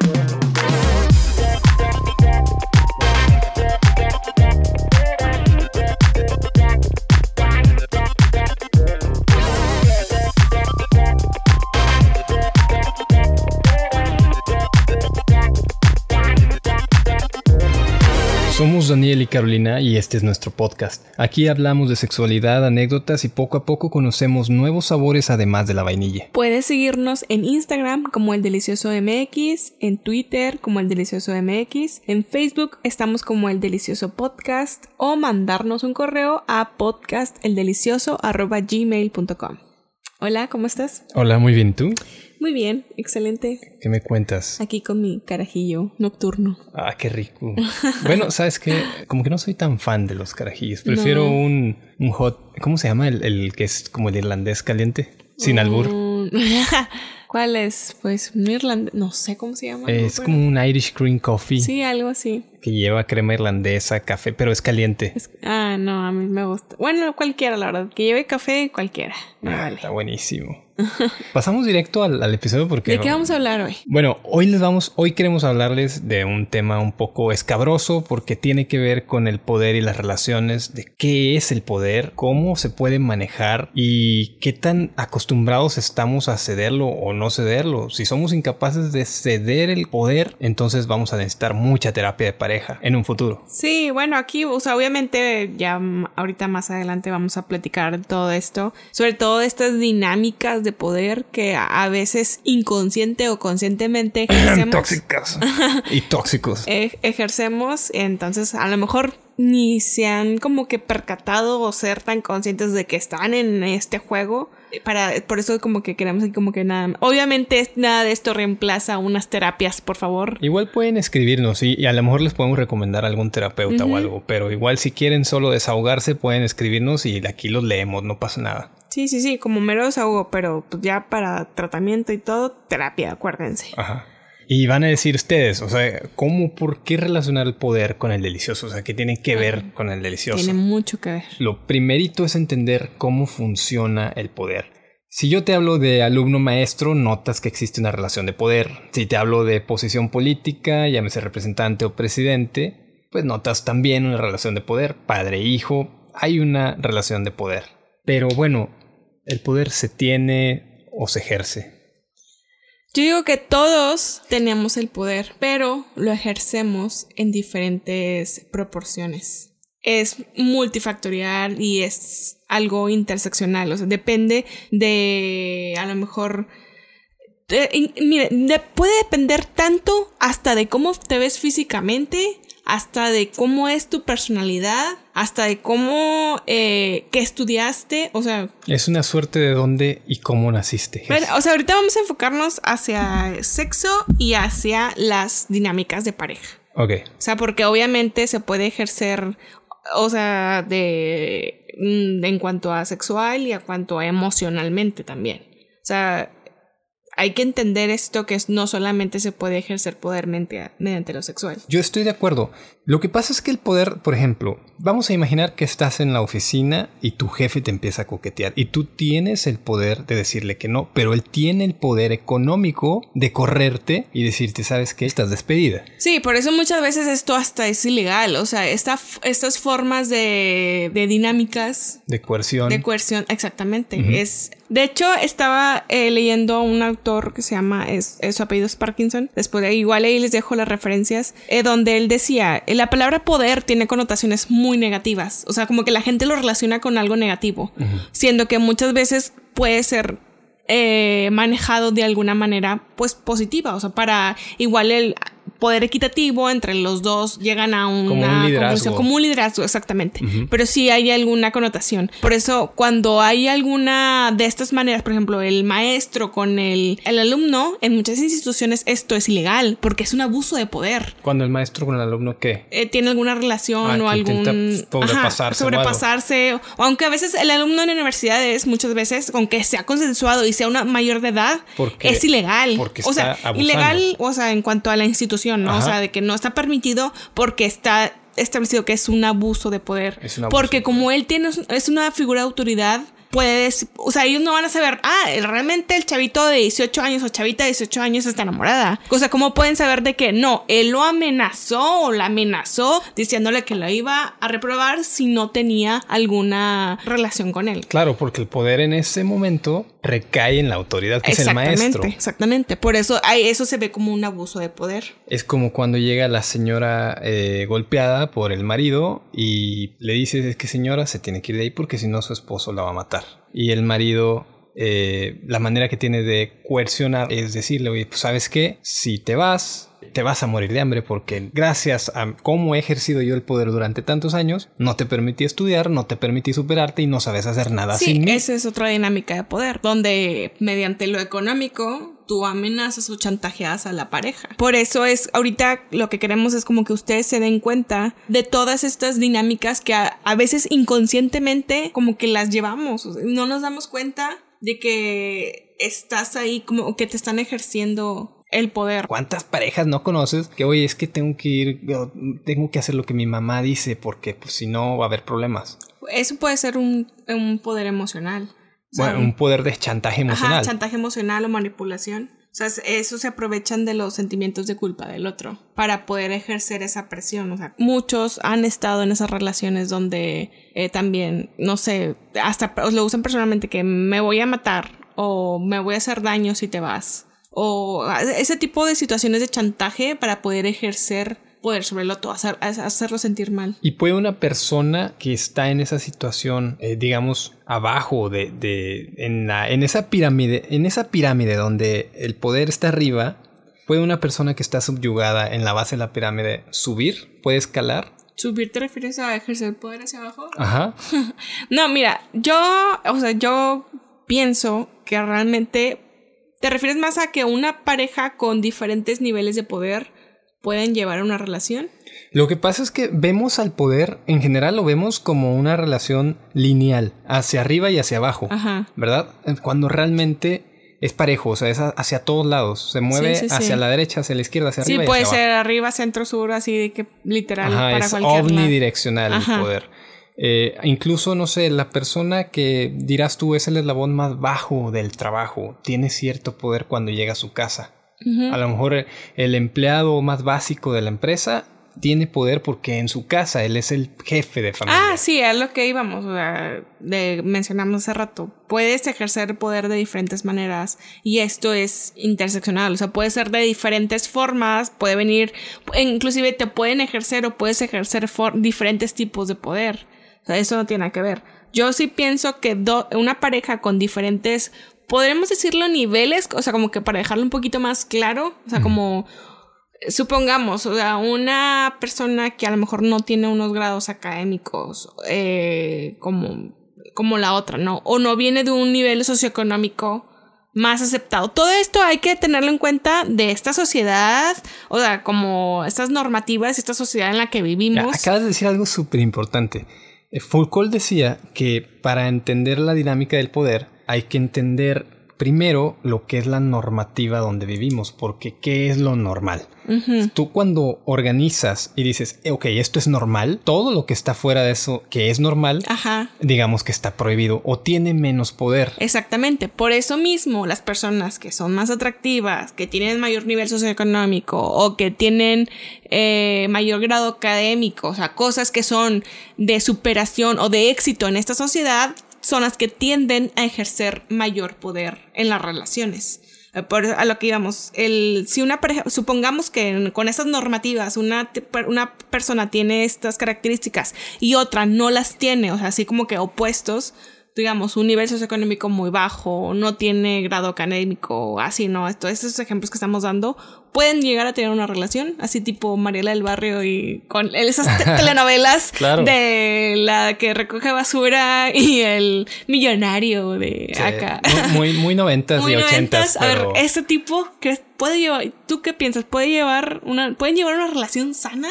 Yeah. Somos Daniel y Carolina y este es nuestro podcast. Aquí hablamos de sexualidad, anécdotas y poco a poco conocemos nuevos sabores además de la vainilla. Puedes seguirnos en Instagram como el Delicioso MX, en Twitter como el Delicioso MX, en Facebook estamos como el Delicioso Podcast o mandarnos un correo a podcasteldelicioso.gmail.com. Hola, ¿cómo estás? Hola, muy bien, ¿y ¿tú? Muy bien, excelente. ¿Qué me cuentas? Aquí con mi carajillo nocturno. Ah, qué rico. bueno, sabes que como que no soy tan fan de los carajillos. Prefiero un, un hot. ¿Cómo se llama el, el, que es como el irlandés caliente? Sin albur. Mm, ¿Cuál es? Pues un irlandés. No sé cómo se llama. Es como un Irish Cream Coffee. Sí, algo así. Que lleva crema irlandesa, café, pero es caliente. Es- ah, no, a mí me gusta. Bueno, cualquiera, la verdad. Que lleve café, cualquiera. Me Ah, vale. Está buenísimo. Pasamos directo al, al episodio porque. ¿De qué vamos a hablar hoy? Bueno, hoy les vamos, hoy queremos hablarles de un tema un poco escabroso porque tiene que ver con el poder y las relaciones, de qué es el poder, cómo se puede manejar y qué tan acostumbrados estamos a cederlo o no cederlo. Si somos incapaces de ceder el poder, entonces vamos a necesitar mucha terapia de pareja en un futuro. Sí, bueno, aquí, o sea, obviamente ya ahorita más adelante vamos a platicar de todo esto, sobre todo estas dinámicas de poder que a a veces inconsciente o conscientemente ejercemos. Tóxicas y tóxicos. e- ejercemos, entonces a lo mejor ni se han como que percatado o ser tan conscientes de que están en este juego. Para, por eso como que queremos como que nada. Obviamente nada de esto reemplaza unas terapias, por favor. Igual pueden escribirnos y, y a lo mejor les podemos recomendar algún terapeuta o algo, pero igual si quieren solo desahogarse pueden escribirnos y aquí los leemos, no pasa nada. Sí, sí, sí, como mero desahogo, pero pues ya para tratamiento y todo, terapia, acuérdense. Ajá. Y van a decir ustedes, o sea, ¿cómo, por qué relacionar el poder con el delicioso? O sea, ¿qué tiene que ver con el delicioso? Tiene mucho que ver. Lo primerito es entender cómo funciona el poder. Si yo te hablo de alumno maestro, notas que existe una relación de poder. Si te hablo de posición política, llámese representante o presidente, pues notas también una relación de poder. Padre-hijo, hay una relación de poder. Pero bueno, el poder se tiene o se ejerce. Yo digo que todos tenemos el poder, pero lo ejercemos en diferentes proporciones. Es multifactorial y es algo interseccional, o sea, depende de a lo mejor... mire, de- puede depender tanto hasta de cómo te ves físicamente, hasta de cómo es tu personalidad, hasta de cómo, eh, qué estudiaste, o sea, Es una suerte de dónde y cómo naciste. bueno, o sea, ahorita vamos a enfocarnos hacia sexo y hacia las dinámicas de pareja. Ok. O sea, porque obviamente se puede ejercer, o sea, de mm, en cuanto a sexual y a cuanto a emocionalmente también. O sea, hay que entender esto que no solamente se puede ejercer poder mediante lo sexual. Yo estoy de acuerdo. Lo que pasa es que el poder, por ejemplo, vamos a imaginar que estás en la oficina y tu jefe te empieza a coquetear y tú tienes el poder de decirle que no, pero él tiene el poder económico de correrte y decirte, ¿sabes qué? Estás despedida. Sí, por eso muchas veces esto hasta es ilegal. O sea, esta, estas formas de, de dinámicas De coerción. De coerción, exactamente. Es, de hecho, estaba eh, leyendo a un autor que se llama, es, es- su apellido es Parkinson. Después de igual ahí les dejo las referencias, eh, donde él decía, eh, la palabra poder tiene connotaciones muy negativas. O sea, como que la gente lo relaciona con algo negativo, siendo que muchas veces puede ser eh, manejado de alguna manera, pues positiva. O sea, para igual el poder equitativo entre los dos llegan a una Como un liderazgo. conclusión, como un liderazgo, exactamente. Pero sí hay alguna connotación. Por eso, cuando hay alguna de estas maneras, por ejemplo, el maestro con el, el alumno, en muchas instituciones esto es ilegal, porque es un abuso de poder. Cuando el maestro con el alumno, ¿qué? Eh, tiene alguna relación Ah, o que algún sobrepasarse o algo. sobrepasarse o aunque a veces el alumno en universidades muchas veces aunque sea consensuado y sea una mayor de edad Porque- es ilegal porque o sea abusando. ilegal o sea en cuanto a la institución no o sea de que no está permitido porque está establecido que es un abuso de poder. porque como él tiene, es una figura de autoridad, puedes, o sea, ellos no van a saber, ah, realmente el chavito de 18 años o chavita de 18 años está enamorada. O sea, ¿cómo pueden saber de que no, él lo amenazó o la amenazó diciéndole que lo iba a reprobar si no tenía alguna relación con él? Claro, porque el poder en ese momento recae en la autoridad que es el maestro. Exactamente, por eso eso se ve como un abuso de poder. Es como cuando llega la señora eh, golpeada por el marido y le dice, es que señora se tiene que ir de ahí porque si no su esposo la va a matar y el marido eh, la manera que tiene de coercionar es decirle, oye, pues sabes qué, si te vas, te vas a morir de hambre porque gracias a cómo he ejercido yo el poder durante tantos años, no te permití estudiar, no te permití superarte y no sabes hacer nada sin mí. Esa es otra dinámica de poder, donde mediante lo económico tú amenazas o chantajeas a la pareja. Por eso es, ahorita lo que queremos es como que ustedes se den cuenta de todas estas dinámicas que a, veces inconscientemente como que las llevamos, no nos damos cuenta de que estás ahí como que te están ejerciendo el poder. ¿Cuántas parejas no conoces que, oye, es que tengo que ir, tengo que hacer lo que mi mamá dice porque pues, si no va a haber problemas? Eso puede ser un, un poder emocional. Bueno, un poder de chantaje emocional. Ajá, chantaje emocional o manipulación. O sea, eso se aprovechan de los sentimientos de culpa del otro para poder ejercer esa presión. O sea, muchos han estado en esas relaciones donde eh, también, no sé, hasta lo usan personalmente que me voy a matar o me voy a hacer daño si te vas. O ese tipo de situaciones de chantaje para poder ejercer poder sobre el otro, hacer, hacerlo sentir mal. Y puede una persona que está en esa situación, eh, digamos, abajo de, de en, la, en esa pirámide, en esa pirámide donde el poder está arriba, puede una persona que está subyugada en la base de la pirámide subir, puede escalar. ¿Subir te refieres a ejercer poder hacia abajo? Ajá. no, mira, yo, o sea, yo pienso que realmente te refieres más a que una pareja con diferentes niveles de poder pueden llevar a una relación. Lo que pasa es que vemos al poder, en general lo vemos como una relación lineal, hacia arriba y hacia abajo, ¿verdad? Cuando realmente es parejo, o sea, es hacia todos lados, se mueve hacia la derecha, hacia la izquierda, hacia arriba. Sí, puede ser arriba, centro, sur, así de que literal para es omnidireccional el poder. Eh, incluso, no sé, la persona que dirás tú es el eslabón más bajo del trabajo, tiene cierto poder cuando llega a su casa. A lo mejor el empleado más básico de la empresa tiene poder porque en su casa él es el jefe de familia. Ah, sí, es lo que íbamos, o sea, de, mencionamos hace rato. Puedes ejercer poder de diferentes maneras y esto es interseccional, o sea, puede ser de diferentes formas, puede venir, inclusive te pueden ejercer o puedes ejercer diferentes tipos de poder. O sea, eso no tiene nada que ver. Yo sí pienso que una pareja con diferentes podremos decirlo niveles, o sea, como que para dejarlo un poquito más claro, o sea, como supongamos, o sea, una persona que a lo mejor no tiene unos grados académicos eh, como, como la otra, ¿no? O no viene de un nivel socioeconómico más aceptado. Todo esto hay que tenerlo en cuenta de esta sociedad, o sea, como estas normativas, esta sociedad en la que vivimos. Acabas de decir algo súper importante. Eh, Foucault decía que para entender la dinámica del poder hay que entender primero lo que es la normativa donde vivimos, porque ¿qué es lo normal? Tú cuando organizas y dices, eh, ok, esto es normal, todo lo que está fuera de eso que es normal, digamos que está prohibido o tiene menos poder. Exactamente, por eso mismo las personas que son más atractivas, que tienen mayor nivel socioeconómico o que tienen eh, mayor grado académico, o sea, cosas que son de superación o de éxito en esta sociedad, son las que tienden a ejercer mayor poder en las relaciones. Eh, por a lo que íbamos, el, si una pareja, supongamos que con esas normativas una, una persona tiene estas características y otra no las tiene, o sea, así como que opuestos, digamos, un nivel socioeconómico muy bajo, no tiene grado académico, así, ¿no? Todos esos ejemplos que estamos dando pueden llegar a tener una relación, así tipo Mariela del Barrio y con esas telenovelas de la que recoge basura y el millonario de acá. Muy, muy noventas y ochentas. A ver, este tipo, puede llevar, ¿tú qué piensas? ¿Puede llevar una, ¿Pueden llevar una relación sana?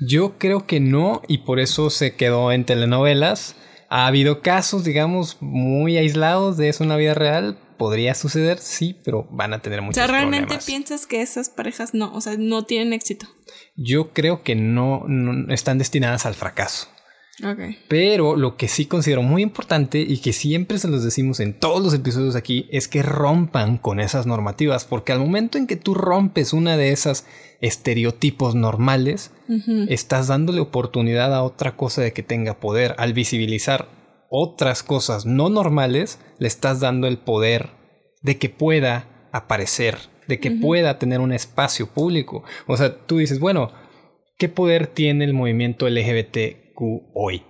Yo creo que no y por eso se quedó en telenovelas ha habido casos, digamos, muy aislados de eso en la vida real, podría suceder, sí, pero van a tener muchos O sea, ¿realmente problemas. piensas que esas parejas no, o sea, no tienen éxito? Yo creo que no, no están destinadas al fracaso. Pero lo que sí considero muy importante y que siempre se los decimos en todos los episodios aquí es que rompan con esas normativas, porque al momento en que tú rompes una de esas estereotipos normales, estás dándole oportunidad a otra cosa de que tenga poder. Al visibilizar otras cosas no normales, le estás dando el poder de que pueda aparecer, de que pueda tener un espacio público. O sea, tú dices, bueno, ¿qué poder tiene el movimiento Hoy?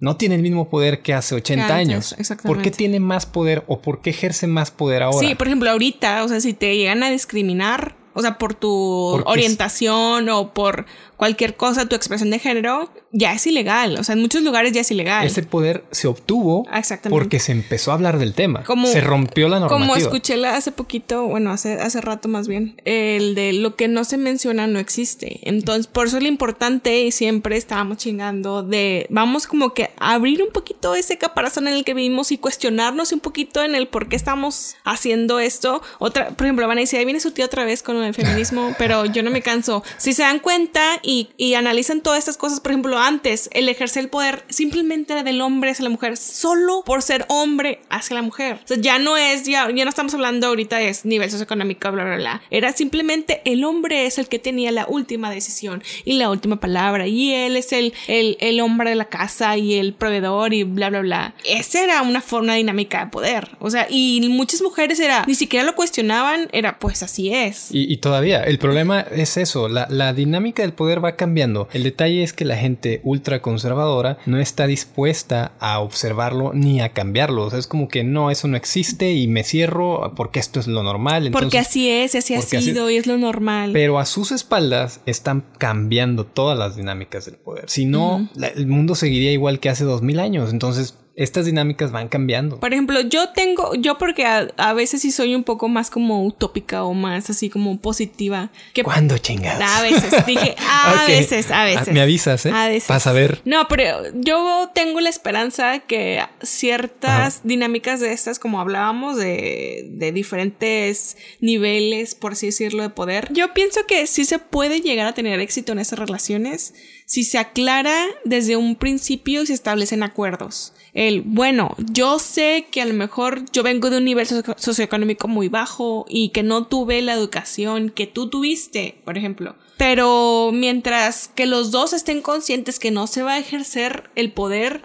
No tiene el mismo poder que hace 80 Que antes, años. ¿Por qué tiene más poder o por qué ejerce más poder ahora? Sí, por ejemplo, ahorita, o sea, si te llegan a discriminar, o sea, por tu Porque es- orientación o por cualquier cosa, tu expresión de género, ya es ilegal. O sea, en muchos lugares ya es ilegal. Ese poder se obtuvo porque se empezó a hablar del tema. Como- se rompió la normativa. Como escuché hace poquito, bueno, hace, hace rato más bien, el de lo que no se menciona no existe. Entonces, por eso es lo importante y siempre estábamos chingando de, vamos como que abrir un poquito ese caparazón en el que vivimos y cuestionarnos un poquito en el por qué estamos haciendo esto. Otra, por ejemplo, van a decir, ahí viene su tía otra vez con el feminismo, pero yo no me canso. Si se dan cuenta y, analizan todas estas cosas, por ejemplo, antes, el ejercer el poder simplemente era del hombre hacia la mujer, solo por ser hombre hacia la mujer. Ya no es, ya, ya no estamos hablando ahorita de nivel socioeconómico, bla, bla, bla. Era simplemente el hombre es el que tenía la última decisión y la última palabra, y él es el, el, el hombre de la casa y el proveedor y bla, bla, bla. Esa era una forma dinámica de poder. O sea, y muchas mujeres era, ni siquiera lo cuestionaban, era pues así es. Y, y todavía, el problema es eso, la, la dinámica del poder va cambiando. El detalle es que la gente ultraconservadora no está dispuesta a observarlo ni a cambiarlo. O sea, es como que no, eso no existe y me cierro porque esto es lo normal. porque así es, así ha así- sido y es lo normal. Pero a sus espaldas están cambiando todas las dinámicas del poder. Si no, la- el mundo seguiría igual que hace dos mil años. Entonces, estas dinámicas van cambiando. Por ejemplo, yo tengo, yo porque a, a veces sí soy un poco más como utópica o más así como positiva. Que ¿Cuándo chingados? a veces, dije, a veces, a veces. Ah, Me avisas, ¿eh? A veces. Para saber. No, pero yo tengo la esperanza que ciertas dinámicas de estas, como hablábamos, de, de diferentes niveles, por así decirlo, de poder, yo pienso que sí se puede llegar a tener éxito en esas relaciones si se aclara desde un principio y se establecen acuerdos. El, bueno, yo sé que a lo mejor yo vengo de un nivel socio- socioeconómico muy bajo y que no tuve la educación que tú tuviste, por ejemplo. Pero mientras que los dos estén conscientes que no se va a ejercer el poder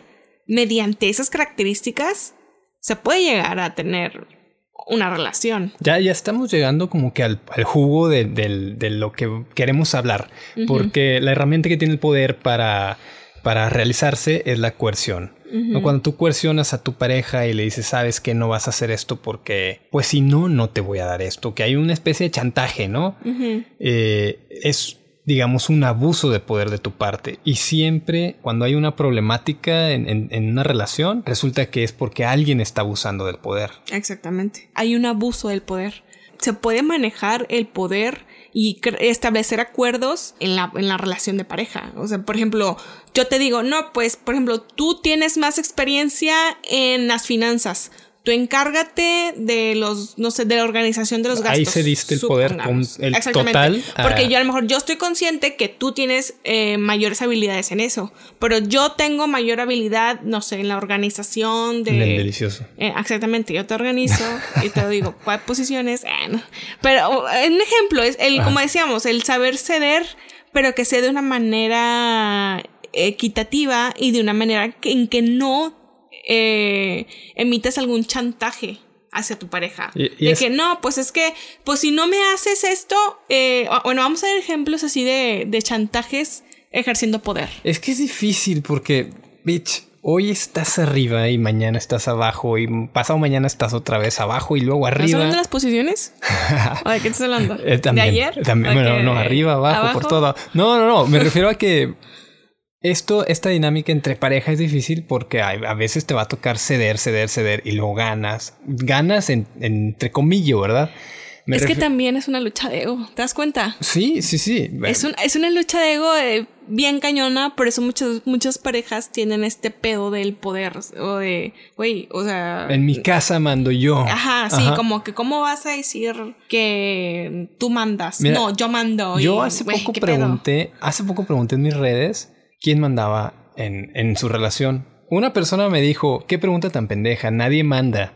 mediante esas características, se puede llegar a tener una relación. Ya, ya estamos llegando como que al, al jugo de, del- de lo que queremos hablar. Porque la herramienta que tiene el poder para, para realizarse es la coerción. Cuando tú coercionas a tu pareja y le dices, sabes que no vas a hacer esto porque, pues si no, no te voy a dar esto. Que hay una especie de chantaje, ¿no? Eh, es, digamos, un abuso de poder de tu parte. Y siempre cuando hay una problemática en, en- en una relación, resulta que es porque alguien está abusando del poder. Exactamente. Hay un abuso del poder. Se puede manejar el poder y establecer acuerdos en la, en la relación de pareja. O sea, por ejemplo, yo te digo, no, pues, por ejemplo, tú tienes más experiencia en las finanzas. Tú encárgate de los, no sé, de la organización de los gastos. Ahí se diste el poder con el total a- Porque yo a lo mejor yo estoy consciente que tú tienes eh, mayores habilidades en eso. Pero yo tengo mayor habilidad, no sé, en la organización de. Del delicioso. Eh, exactamente, yo te organizo y te digo cuál posiciones. Eh, no. Pero un ejemplo es el, como decíamos, el saber ceder, pero que sea de una manera equitativa y de una manera en que no eh, emites algún chantaje hacia tu pareja. Y- y de es- que no, pues es que, pues si no me haces esto, eh, bueno, vamos a ver ejemplos así de, de chantajes ejerciendo poder. Es que es difícil porque, bitch, hoy estás arriba y mañana estás abajo y pasado mañana estás otra vez abajo y luego ¿Estás arriba. hablando de las posiciones? ¿O de qué estás hablando? Eh, también, ¿De ayer? También, ¿O bueno, no, arriba, abajo, por todo. No, no, no. Me refiero a que esto, esta dinámica entre pareja es difícil porque a, a veces te va a tocar ceder, ceder, ceder y luego ganas. Ganas en- entre comillas, ¿verdad? Me es que también es una lucha de ego, ¿te das cuenta? Sí, sí, sí. Es, un- es una lucha de ego de, bien cañona, por eso muchas, muchas parejas tienen este pedo del poder, o de, güey, o sea... En mi casa mando yo. Ajá, sí, como que cómo vas a decir que tú mandas. no, yo mando. Yo hace poco pregunté, hace poco pregunté en mis redes quién mandaba en, en su relación. Una persona me dijo, qué pregunta tan pendeja, nadie manda.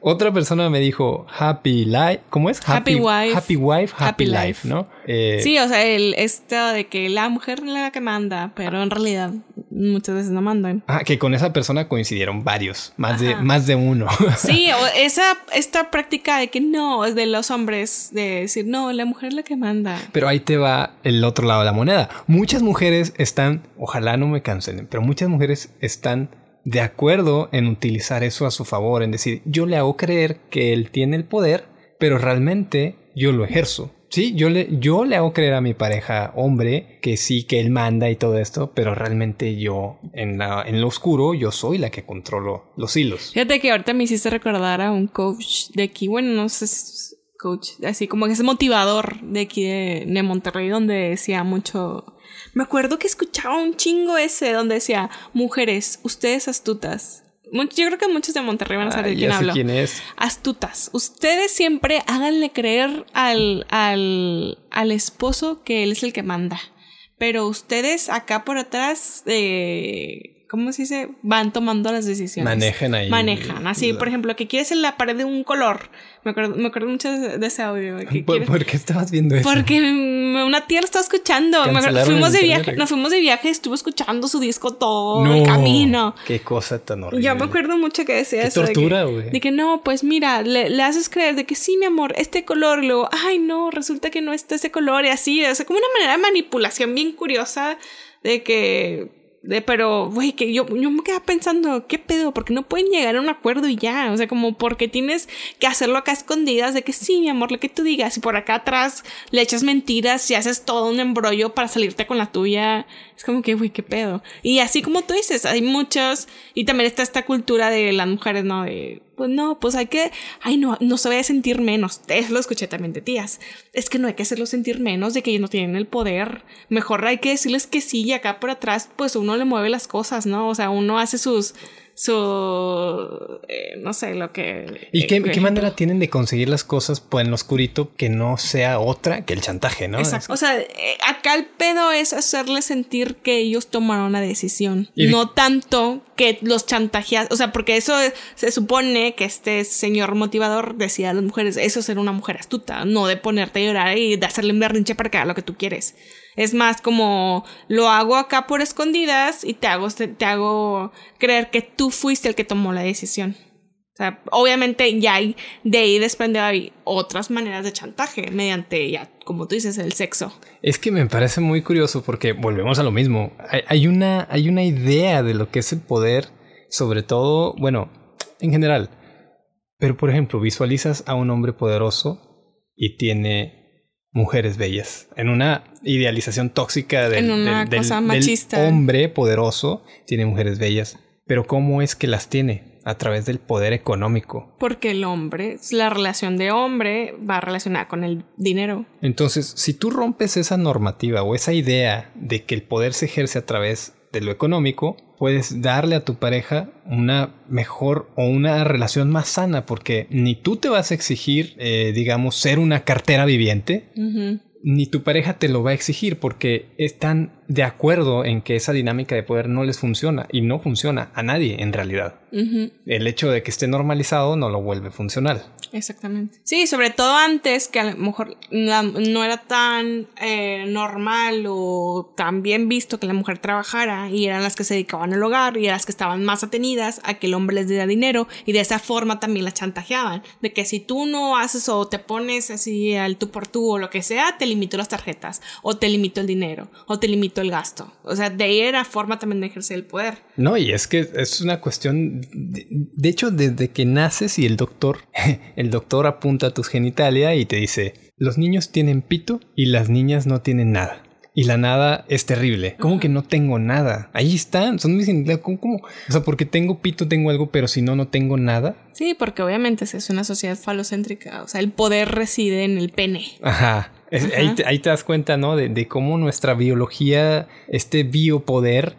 Otra persona me dijo Happy Life, ¿cómo es? Happy, Wife. Happy Wife, Happy, life. ¿no? Eh, sí, o sea, el esto de que la mujer es la que manda, pero en realidad muchas veces no mandan. Ah, que con esa persona coincidieron varios, más de más de uno. Sí, o esa esta práctica de que no es de los hombres de decir, "No, la mujer es la que manda." Pero ahí te va el otro lado de la moneda. Muchas mujeres están, ojalá no me cancelen, pero muchas mujeres están de acuerdo en utilizar eso a su favor, en decir, yo le hago creer que él tiene el poder, pero realmente yo lo ejerzo. Sí, yo le, yo le hago creer a mi pareja hombre que sí, que él manda y todo esto, pero realmente yo en, la, en lo oscuro, yo soy la que controlo los hilos. Fíjate que ahorita me hiciste recordar a un coach de aquí, bueno, no sé coach, así como que es motivador de aquí de, de Monterrey, donde decía mucho me acuerdo que escuchaba un chingo ese donde decía, mujeres, ustedes astutas. Yo creo que muchos de Monterrey van a saber quién hablo. quién es. Astutas. Ustedes siempre háganle creer al, al, al esposo que él es el que manda. Pero ustedes acá por atrás, eh, ¿cómo se dice? Van tomando las decisiones. Manejan ahí. Manejan. Así, por ejemplo, que quieres en la pared de un color. Me acuerdo, me acuerdo mucho de ese audio. ¿Por, qué estabas viendo eso? Porque una tía lo estaba escuchando. fuimos de viaje, nos fuimos de viaje y estuvo escuchando su disco todo el camino. Qué cosa tan horrible. Yo me acuerdo mucho que decía qué eso. tortura, güey. De, que no, pues mira, le, haces creer de que sí, mi amor, este color. Y luego, ay, no, resulta que no está ese color. Y así, o sea, como una manera de manipulación bien curiosa de que pero, güey, que yo, yo me quedaba pensando, ¿qué pedo? Porque no pueden llegar a un acuerdo y ya. O sea, como porque tienes que hacerlo acá escondidas de que sí, mi amor, lo que tú digas. Y por acá atrás le echas mentiras y haces todo un embrollo para salirte con la tuya. Es como que, güey, qué pedo. Y así como tú dices, hay muchos. Y también está esta cultura de las mujeres, ¿no? De pues no, pues hay que, ay, no, no se vaya a sentir menos. Eso lo escuché también de tías. Es que no hay que hacerlo sentir menos de que ellos no tienen el poder. Mejor hay que decirles que sí y acá por atrás, pues uno le mueve las cosas, ¿no? O sea, uno hace sus, su eh, no sé lo que y qué, qué, manera tienen de conseguir las cosas pues en lo oscurito que no sea otra que el chantaje no Exacto. o sea eh, acá el pedo es hacerles sentir que ellos tomaron la decisión no tanto que los chantajeas o sea porque eso se supone que este señor motivador decía a las mujeres eso es ser una mujer astuta no de ponerte a llorar y de hacerle un berrinche para que haga lo que tú quieres es más como lo hago acá por escondidas y te hago, te hago creer que tú fuiste el que tomó la decisión. O sea, obviamente ya hay, de ahí desprende otras maneras de chantaje mediante ya, como tú dices, el sexo. Es que me parece muy curioso porque volvemos a lo mismo. Hay, una, hay una idea de lo que es el poder, sobre todo, bueno, en general. Pero por ejemplo, visualizas a un hombre poderoso y tiene mujeres bellas. En una idealización tóxica del, hombre poderoso, tiene mujeres bellas. Pero ¿cómo es que las tiene? A través del poder económico. Porque el hombre, la relación de hombre va relacionada con el dinero. Entonces, si tú rompes esa normativa o esa idea de que el poder se ejerce a través de lo económico, puedes darle a tu pareja una mejor o una relación más sana, porque ni tú te vas a exigir, eh, digamos, ser una cartera viviente, ni tu pareja te lo va a exigir, porque están de acuerdo en que esa dinámica de poder no les funciona y no funciona a nadie en realidad. El hecho de que esté normalizado no lo vuelve funcional. Exactamente. Sí, sobre todo antes, que a lo mejor no era tan eh, normal o tan bien visto que la mujer trabajara y eran las que se dedicaban al hogar y eran las que estaban más atenidas a que el hombre les diera dinero y de esa forma también la chantajeaban. De que si tú no haces o te pones así al tú por tú o lo que sea, te limito las tarjetas o te limito el dinero o te limito el gasto. O sea, de ahí era forma también de ejercer el poder. No, y es que es una cuestión, de, hecho, desde que naces y el doctor, el doctor apunta a tus genitalia y te dice, los niños tienen pito y las niñas no tienen nada. y la nada es terrible. ¿Cómo que no tengo nada? Ahí están, son mis ¿cómo, ¿cómo? O sea, porque tengo pito, tengo algo, pero si no, no tengo nada. Sí, porque obviamente es una sociedad falocéntrica. O sea, el poder reside en el pene. Ajá. ahí, te, ahí, te, das cuenta, ¿no? De, de, cómo nuestra biología, este biopoder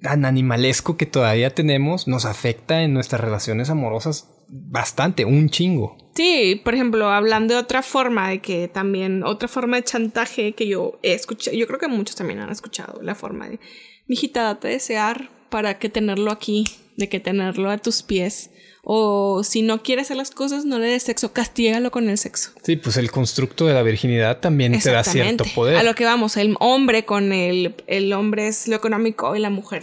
tan animalesco que todavía tenemos, nos afecta en nuestras relaciones amorosas bastante, un chingo. Sí, por ejemplo, hablando de otra forma de que también, otra forma de chantaje que yo he escuchado, yo creo que muchos también han escuchado, la forma de, mijita, date desear para que tenerlo aquí, de que tenerlo a tus pies. O si no quiere hacer las cosas, no le des sexo, castígalo con el sexo. Sí, pues el constructo de la virginidad también te da cierto poder. A lo que vamos, el hombre con el, el hombre es lo económico y la mujer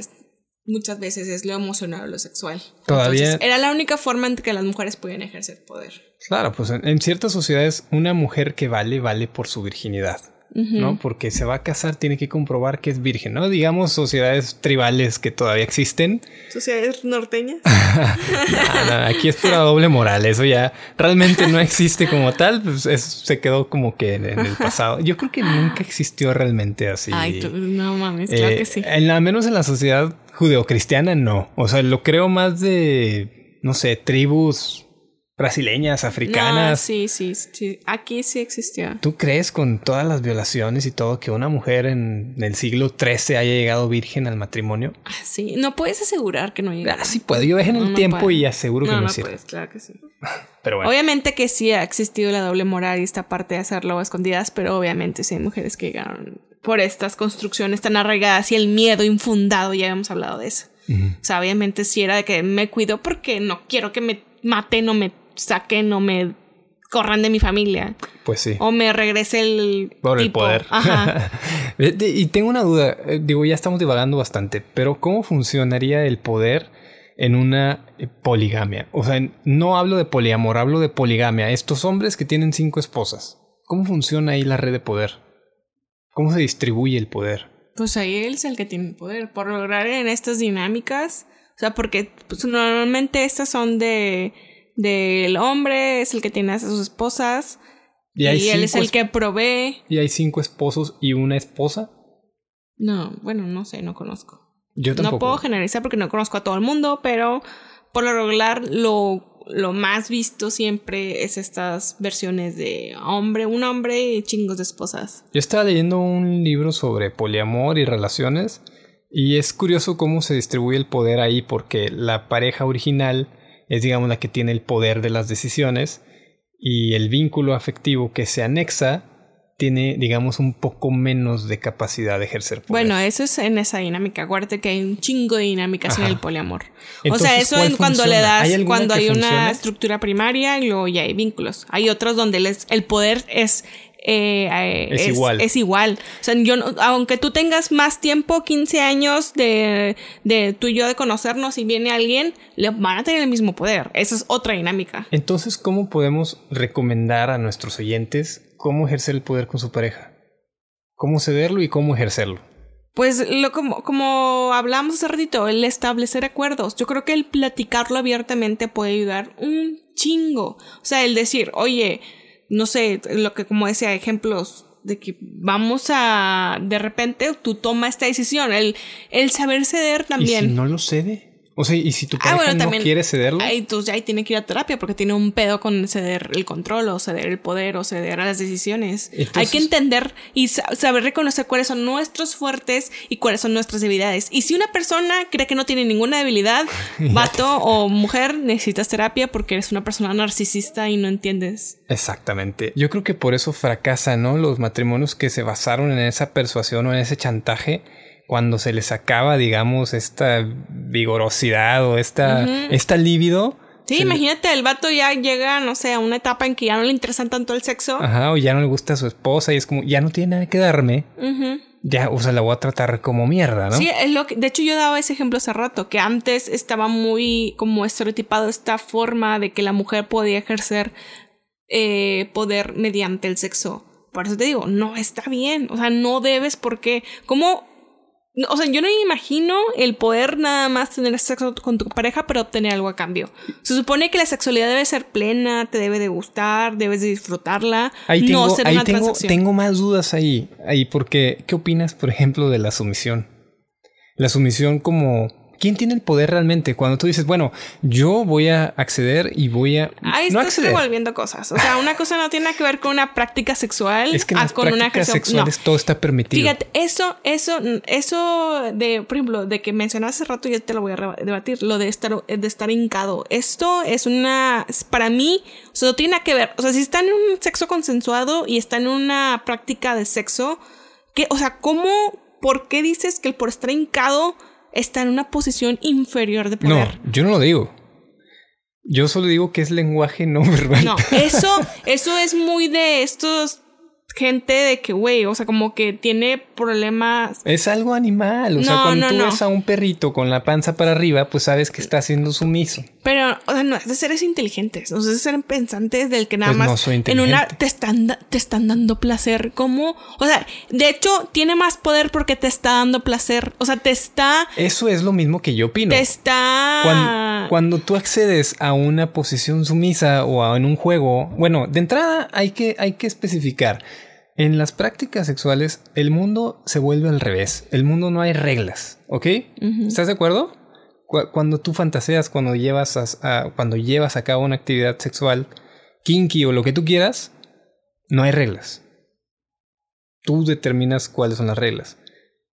muchas veces es lo emocional o lo sexual. Todavía. era la única forma en que las mujeres podían ejercer poder. Claro, pues en, ciertas sociedades una mujer que vale, vale por su virginidad. ¿No? Porque se va a casar, tiene que comprobar que es virgen, ¿no? Digamos sociedades tribales que todavía existen. ¿Sociedades norteñas? aquí es pura doble moral, eso ya realmente no existe como tal, pues se quedó como que en, el pasado. Yo creo que nunca existió realmente así. Ay, no mames, claro que sí. En la, menos en la sociedad judeocristiana, no. O sea, lo creo más de, no sé, tribus brasileñas, africanas. sí, sí, sí, aquí sí existía. ¿Tú crees con todas las violaciones y todo que una mujer en el siglo XIII haya llegado virgen al matrimonio? Ah, sí, no puedes asegurar que no llegó. Ah, sí puedo, yo vejé en el tiempo y aseguro que no, no. Puedes, claro que sí. pero bueno. Obviamente que sí ha existido la doble moral y esta parte de hacerlo a escondidas, pero obviamente sí hay mujeres que llegaron por estas construcciones tan arraigadas y el miedo infundado, ya hemos hablado de eso. O sea, obviamente sí era de que me cuido porque no quiero que me maten o me saquen o me corran de mi familia. Pues sí. O me regrese el. Por el poder. Ajá. y tengo una duda. Eh, digo, ya estamos divagando bastante, pero ¿cómo funcionaría el poder en una eh, poligamia? O sea, no hablo de poliamor, hablo de poligamia. Estos hombres que tienen cinco esposas. ¿Cómo funciona ahí la red de poder? ¿Cómo se distribuye el poder? Pues ahí él es el que tiene el poder. Por lograr en estas dinámicas. O sea, porque pues, normalmente estas son de del hombre, es el que tiene a sus esposas. Y, él es el que provee. ¿Y hay cinco esposos y una esposa? No, bueno, no sé, no conozco. Yo tampoco. No puedo generalizar porque no conozco a todo el mundo, pero por lo regular lo, lo más visto siempre es estas versiones de hombre, un hombre y chingos de esposas. Yo estaba leyendo un libro sobre poliamor y relaciones y es curioso cómo se distribuye el poder ahí porque la pareja original es digamos la que tiene el poder de las decisiones y el vínculo afectivo que se anexa tiene, digamos, un poco menos de capacidad de ejercer poder. Bueno, eso es en esa dinámica. Acuérdate que hay un chingo de dinámicas en el poliamor. o sea, eso es cuando le das, cuando hay una estructura primaria y luego ya hay vínculos. Hay otros donde les, el poder es eh, eh, es, igual. Es igual. O sea, yo, aunque tú tengas más tiempo, 15 años de, de tú y yo de conocernos y viene alguien, le van a tener el mismo poder. Esa es otra dinámica. Entonces, ¿cómo podemos recomendar a nuestros oyentes cómo ejercer el poder con su pareja? ¿Cómo cederlo y cómo ejercerlo? Pues lo como, como hablamos hace ratito, el establecer acuerdos. Yo creo que el platicarlo abiertamente puede ayudar un chingo. O sea, el decir, oye, no sé, lo que como decía, ejemplos de que vamos a, de repente, tú toma esta decisión, el, el saber ceder también. ¿Y si no lo cede? O sea, y si tu ah, pareja no quiere cederlo. Ahí, entonces ahí tiene que ir a terapia porque tiene un pedo con ceder el control o ceder el poder o ceder a las decisiones. Hay que entender y saber reconocer cuáles son nuestros fuertes y cuáles son nuestras debilidades. Y si una persona cree que no tiene ninguna debilidad, vato o mujer, necesitas terapia porque eres una persona narcisista y no entiendes. Exactamente. Yo creo que por eso fracasan, ¿no? Los matrimonios que se basaron en esa persuasión o en ese chantaje cuando se les acaba, digamos, esta vigorosidad o esta, esta líbido. Sí, imagínate, el vato ya llega, no sé, a una etapa en que ya no le interesa tanto el sexo. Ajá, o ya no le gusta a su esposa y es como, ya no tiene nada que darme. Ya, o sea, la voy a tratar como mierda, ¿no? Sí, es lo que, de hecho yo daba ese ejemplo hace rato, que antes estaba muy como estereotipado esta forma de que la mujer podía ejercer eh, poder mediante el sexo. Por eso te digo, no está bien, o sea, no debes porque, ¿cómo o sea, yo no me imagino el poder nada más tener sexo con tu pareja, pero obtener algo a cambio. Se supone que la sexualidad debe ser plena, te debe de gustar, debes de disfrutarla, ahí tengo, no ser ahí una tengo, transacción. tengo más dudas ahí, ahí, porque ¿qué opinas, por ejemplo, de la sumisión? La sumisión como ¿Quién tiene el poder realmente? Cuando tú dices, bueno, yo voy a acceder y voy a. Ahí no estás revolviendo cosas. O sea, una cosa no tiene que ver con una práctica sexual Es que en las con una prácticas ejercicio- sexuales todo está permitido. Fíjate, eso, eso, eso de, por ejemplo, de que mencioné hace rato, yo te lo voy a debatir, lo de estar, de estar hincado. Esto es una, para mí, o sea, no tiene nada que ver. O sea, si están en un sexo consensuado y están en una práctica de sexo, que, o sea, ¿cómo, por qué dices que el por estar hincado está en una posición inferior de no, poder? yo no lo digo. Yo solo digo que es lenguaje no verbal. No, eso, eso es muy de estos gente de que, güey, o sea, como que tiene problemas. Es algo animal. O sea, cuando no, tú no. ves a un perrito con la panza para arriba, pues sabes que está siendo sumiso. Pero, o sea, no es de seres inteligentes, o sea, es de seres pensantes del que nada Pues más no soy en una te están, te están dando placer. ¿Cómo? O sea, de hecho, tiene más poder porque te está dando placer. O sea, te está. Eso es lo mismo que yo opino. Te está. Cuando, cuando tú accedes a una posición sumisa o a- en un juego, bueno, de entrada hay que, hay que especificar. En las prácticas sexuales, el mundo se vuelve al revés. El mundo no hay reglas, ¿ok? ¿Estás de acuerdo? Cu- Cuando tú fantaseas, cuando llevas a, a- cuando llevas a cabo una actividad sexual, kinky o lo que tú quieras, no hay reglas. Tú determinas cuáles son las reglas.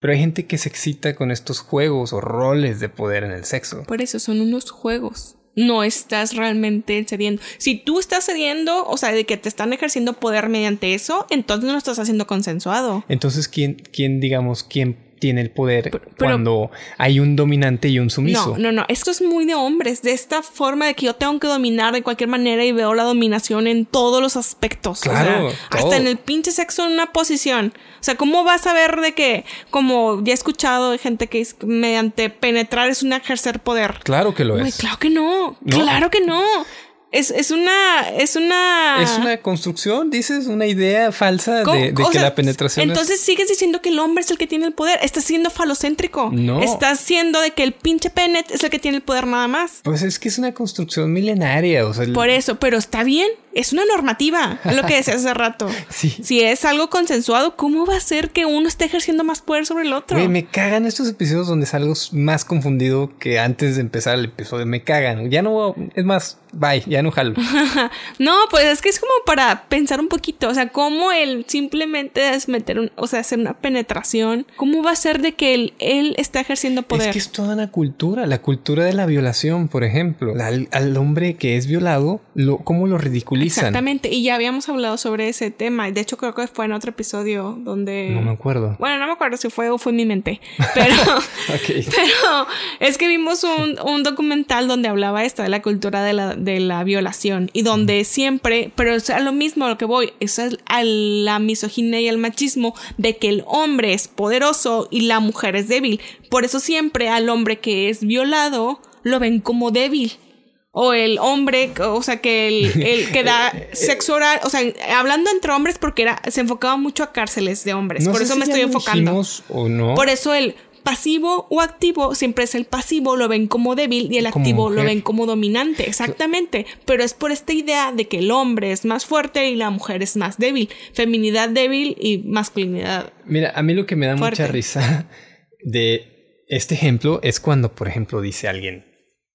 Pero hay gente que se excita con estos juegos o roles de poder en el sexo. Por eso son unos juegos. No estás realmente cediendo. Si tú estás cediendo, o sea, de que te están ejerciendo poder mediante eso, entonces no lo estás haciendo consensuado. Entonces, ¿quién, quién digamos, quién tiene el poder cuando hay un dominante y un sumiso? No, no, no. Esto es muy de hombres, de esta forma de que yo tengo que dominar de cualquier manera y veo la dominación en todos los aspectos. O sea, Claro, hasta en el pinche sexo en una posición. O sea, ¿cómo vas a ver de que, como ya he escuchado de gente que es mediante penetrar es un ejercer poder? Claro que lo es. claro que no. No. Claro que no. Es, es una. Es una. Es una construcción, dices, una idea falsa ¿Cómo? de, que sea, la penetración es- Entonces sigues diciendo que el hombre es el que tiene el poder. Estás siendo falocéntrico. No. Estás siendo de que el pinche pene es el que tiene el poder nada más. Pues es que es una construcción milenaria, o sea... el- Por eso, pero está bien. Es una normativa. Lo que decía hace rato. Sí. Si es algo consensuado, ¿cómo va a ser que uno esté ejerciendo más poder sobre el otro? Güey, me cagan estos episodios donde salgo más confundido que antes de empezar el episodio. Me cagan. Ya no... Es más, bye. Ya no jalo. No, pues es que es como para pensar un poquito, o sea, cómo él simplemente es meter un, o sea, hacer una penetración, ¿cómo va a ser de que él, él está ejerciendo poder? Es que es toda una cultura. La cultura de la violación, por ejemplo. Al, al hombre que es violado, lo, ¿cómo lo Exactamente, y ya habíamos hablado sobre ese tema, de hecho creo que fue en otro episodio donde... No me acuerdo. Bueno, no me acuerdo si fue o fue en mi mente, pero... Pero es que vimos un, un documental donde hablaba esto de la cultura de la, de la violación y donde siempre, pero es a lo mismo a lo que voy, es al- a la misoginia y el machismo de que el hombre es poderoso y la mujer es débil. Por eso siempre al hombre que es violado lo ven como débil. O el hombre, o sea, que el, el que da sexo oral, o sea, hablando entre hombres porque era, se enfocaba mucho a cárceles de hombres. No por eso si me estoy enfocando. o no. Por eso el pasivo o activo siempre es el pasivo, lo ven como débil y el Como activo lo ven como dominante, exactamente. Pero es por esta idea de que el hombre es más fuerte y la mujer es más débil. Feminidad débil y masculinidad. Mira, a mí lo que me da Fuerte. mucha risa de este ejemplo es cuando, por ejemplo, dice alguien,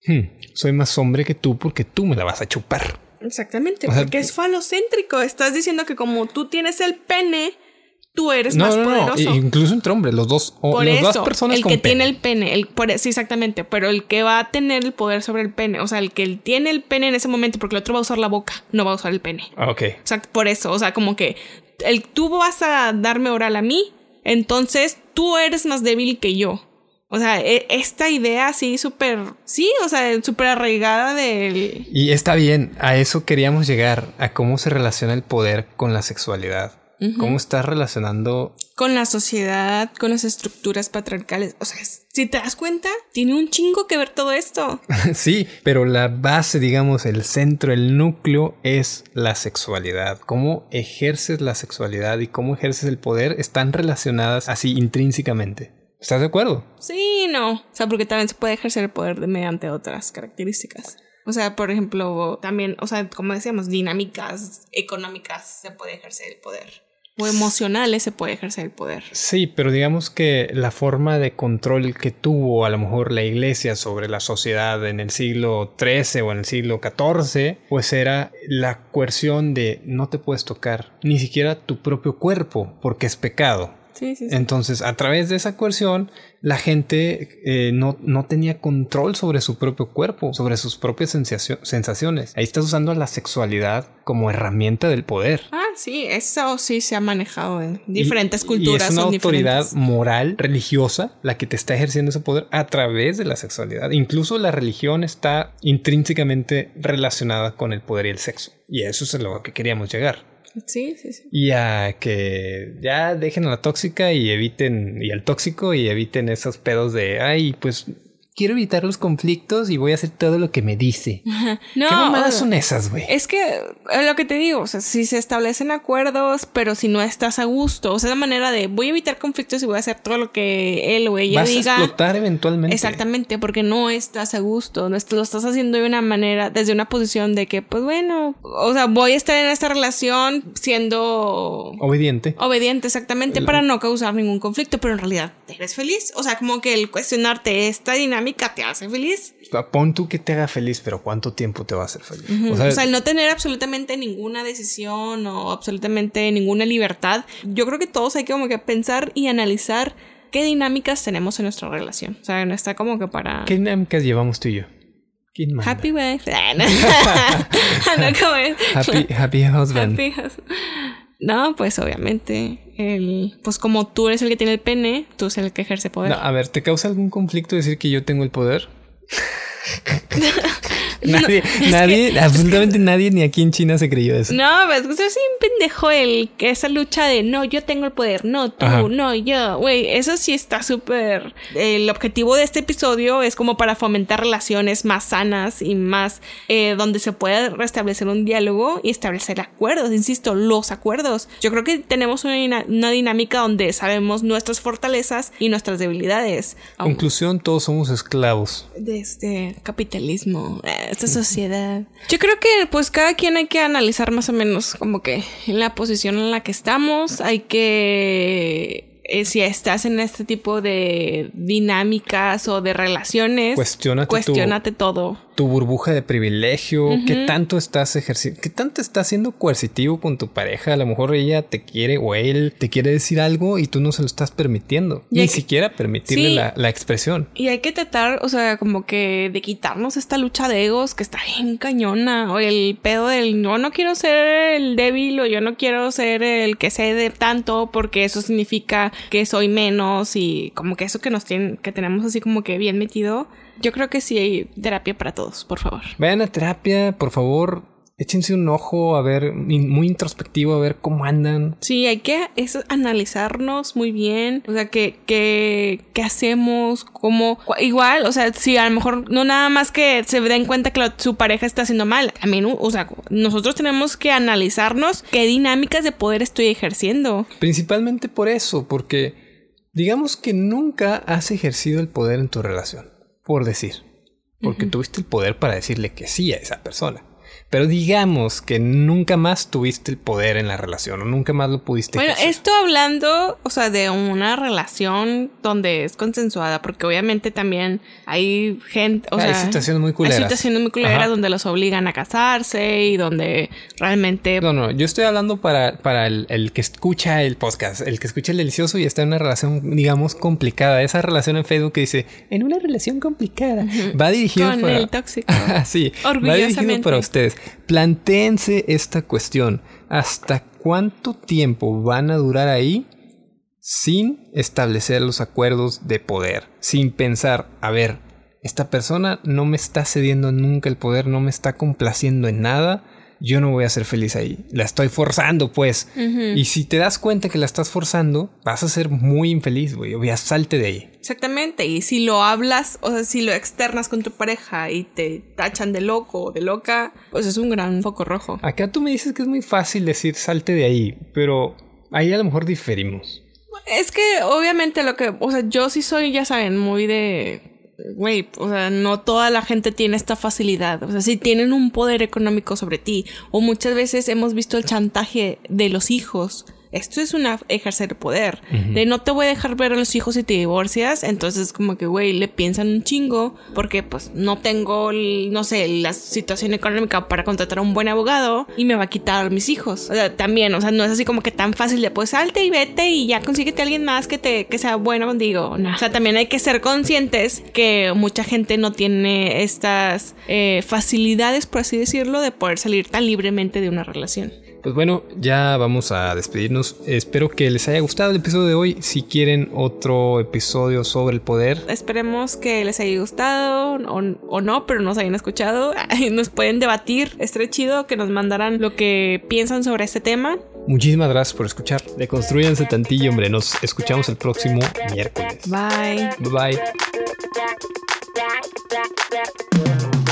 "Hmm, soy más hombre que tú porque tú me la vas a chupar. Exactamente, O sea, porque es falocéntrico. Estás diciendo que como tú tienes el pene, tú eres No, más no, no, poderoso. incluso entre hombres, los dos, o Por las eso, dos personas el con que pene. tiene el pene, el, por, sí, exactamente, pero el que va a tener el poder sobre el pene, o sea, el que tiene el pene en ese momento, porque el otro va a usar la boca, no va a usar el pene. Ah, ok. O sea, por eso, o sea, como que el, tú vas a darme oral a mí, entonces tú eres más débil que yo. O sea, e- esta idea así súper, sí, o sea, súper arraigada del... Y está bien, a eso queríamos llegar, a cómo se relaciona el poder con la sexualidad. ¿Cómo estás relacionando? con la sociedad, con las estructuras patriarcales. O sea, si te das cuenta, tiene un chingo que ver todo esto. sí, pero la base, digamos, el centro, el núcleo es la sexualidad. Cómo ejerces la sexualidad y cómo ejerces el poder están relacionadas así intrínsecamente. ¿Estás de acuerdo? Sí, no. O sea, porque también se puede ejercer el poder mediante otras características. O sea, por ejemplo, también, o sea, como decíamos, dinámicas económicas se puede ejercer el poder. O emocionales se puede ejercer el poder. Sí, pero digamos que la forma de control que tuvo a lo mejor la iglesia sobre la sociedad en el siglo XIII o en el siglo XIV, pues era la coerción de no te puedes tocar ni siquiera tu propio cuerpo porque es pecado. Entonces, a través de esa coerción, la gente eh, no, no, tenía control sobre su propio cuerpo, sobre sus propias sensaciones. Ahí estás usando la sexualidad como herramienta del poder. Ah, sí, eso sí se ha manejado en diferentes culturas. Y es una autoridad moral, religiosa, la que te está ejerciendo ese poder a través de la sexualidad. Incluso la religión está intrínsecamente relacionada con el poder y el sexo. Y eso es a lo que queríamos llegar. Sí, sí, sí. Y a que ya dejen a la tóxica y eviten, y al tóxico y eviten esos pedos de, ay, pues quiero evitar los conflictos y voy a hacer todo lo que me dice. No, ¿Qué mamadas son esas, güey? Es que eh, lo que te digo, o sea, si se establecen acuerdos, pero si no estás a gusto, o sea, la manera de voy a evitar conflictos y voy a hacer todo lo que él o ella Vas diga. a explotar eventualmente. Exactamente, porque no estás a gusto, no lo estás haciendo de una manera, desde una posición de que, pues bueno, o sea, voy a estar en esta relación siendo obediente. Obediente, exactamente, para no causar ningún conflicto, pero en realidad eres feliz. O sea, como que el cuestionarte esta dinámica te hace feliz. Pon tú que te haga feliz, pero ¿cuánto tiempo te va a hacer feliz? o, sea, el no tener absolutamente ninguna decisión o absolutamente ninguna libertad. Yo creo que todos hay que como que pensar y analizar qué dinámicas tenemos en nuestra relación. O sea, no está como que para... ¿Qué dinámicas llevamos tú y yo? Happy wife. no, happy, happy husband. Happy husband. No, pues obviamente, el, pues como tú eres el que tiene el pene, tú eres el que ejerce poder. a ver, ¿te causa algún conflicto decir que yo tengo el poder? nadie, nadie, absolutamente nadie ni aquí en China se creyó eso. No, pues eso sí un pendejo el que esa lucha de no, yo tengo el poder, no, tú, no, yo, güey, eso sí está súper. El objetivo de este episodio es como para fomentar relaciones más sanas y más eh, donde se pueda restablecer un diálogo y establecer acuerdos, insisto, los acuerdos. Yo creo que tenemos una, una dinámica donde sabemos nuestras fortalezas y nuestras debilidades. Conclusión, todos somos esclavos. De este capitalismo. Eh, esta sociedad. Yo creo que pues cada quien hay que analizar más o menos como que en la posición en la que estamos, hay que eh, si estás en este tipo de dinámicas o de relaciones, cuestionate, todo. Tu burbuja de privilegio, qué tanto estás ejerciendo, qué tanto estás siendo coercitivo con tu pareja. A lo mejor ella te quiere o él te quiere decir algo y tú no se lo estás permitiendo. Ni siquiera permitirle la, la, expresión. Y hay que tratar, o sea, como que de quitarnos esta lucha de egos que está bien cañona. O el pedo del no, no quiero ser el débil o yo no quiero ser el que cede tanto porque eso significa que soy menos y como que eso que nos tienen, que tenemos así como que bien metido. Yo creo que sí hay terapia para todos, por favor. Vayan a terapia, por favor échense un ojo a ver, muy introspectivo, a ver cómo andan. Sí, hay que eso, analizarnos muy bien. O sea, que, que, qué hacemos, cómo. Igual, o sea, si a lo mejor no nada más que se den cuenta que su pareja está haciendo mal. A mí, o sea, nosotros tenemos que analizarnos qué dinámicas de poder estoy ejerciendo. Principalmente por eso, porque digamos que nunca has ejercido el poder en tu relación, por decir. Porque tuviste el poder para decirle que sí a esa persona. Pero digamos que nunca más tuviste el poder en la relación o nunca más lo pudiste. Bueno, esto hablando, o sea, de una relación donde es consensuada, porque obviamente también hay gente, o hay situaciones muy culeras. Hay situaciones muy culeras donde los obligan a casarse y donde realmente... No, no, yo estoy hablando para, para el, que escucha el podcast, el que escucha el delicioso y está en una relación, digamos, complicada. Esa relación en Facebook que dice, en una relación complicada, va dirigido Con el tóxico. sí, va dirigido para ustedes. Plantéense esta cuestión. ¿Hasta cuánto tiempo van a durar ahí sin establecer los acuerdos de poder? Sin pensar, a ver, esta persona no me está cediendo nunca el poder, no me está complaciendo en nada yo no voy a ser feliz ahí. La estoy forzando, pues. Y si te das cuenta que la estás forzando, vas a ser muy infeliz, güey. O ya salte de ahí. Exactamente. Y si lo hablas, o sea, si lo externas con tu pareja y te tachan de loco o de loca, pues es un gran foco rojo. Acá tú me dices que es muy fácil decir salte de ahí, pero ahí a lo mejor diferimos. Es que obviamente lo que, o sea, yo sí soy, ya saben, muy de güey, o sea, no toda la gente tiene esta facilidad. O sea, si tienen un poder económico sobre ti, o muchas veces hemos visto el chantaje de los hijos esto es una ejercer poder. De no te voy a dejar ver a los hijos si te divorcias. Entonces, como que, güey, le piensan un chingo. Porque, pues, no tengo, no sé, la situación económica para contratar a un buen abogado. Y me va a quitar a mis hijos. O sea, también, o sea, no es así como que tan fácil de, pues, salte y vete y ya consíguete a alguien más que, te, que sea bueno contigo. No. O sea, también hay que ser conscientes que mucha gente no tiene estas eh, facilidades, por así decirlo, de poder salir tan libremente de una relación. Pues bueno, ya vamos a despedirnos. Espero que les haya gustado el episodio de hoy. Si quieren otro episodio sobre el poder. Esperemos que les haya gustado o, no, pero nos hayan escuchado. Nos pueden debatir. Estaría chido que nos mandaran lo que piensan sobre este tema. Muchísimas gracias por escuchar. Deconstruyanse tantillo, hombre. Nos escuchamos el próximo miércoles. Bye. Bye bye.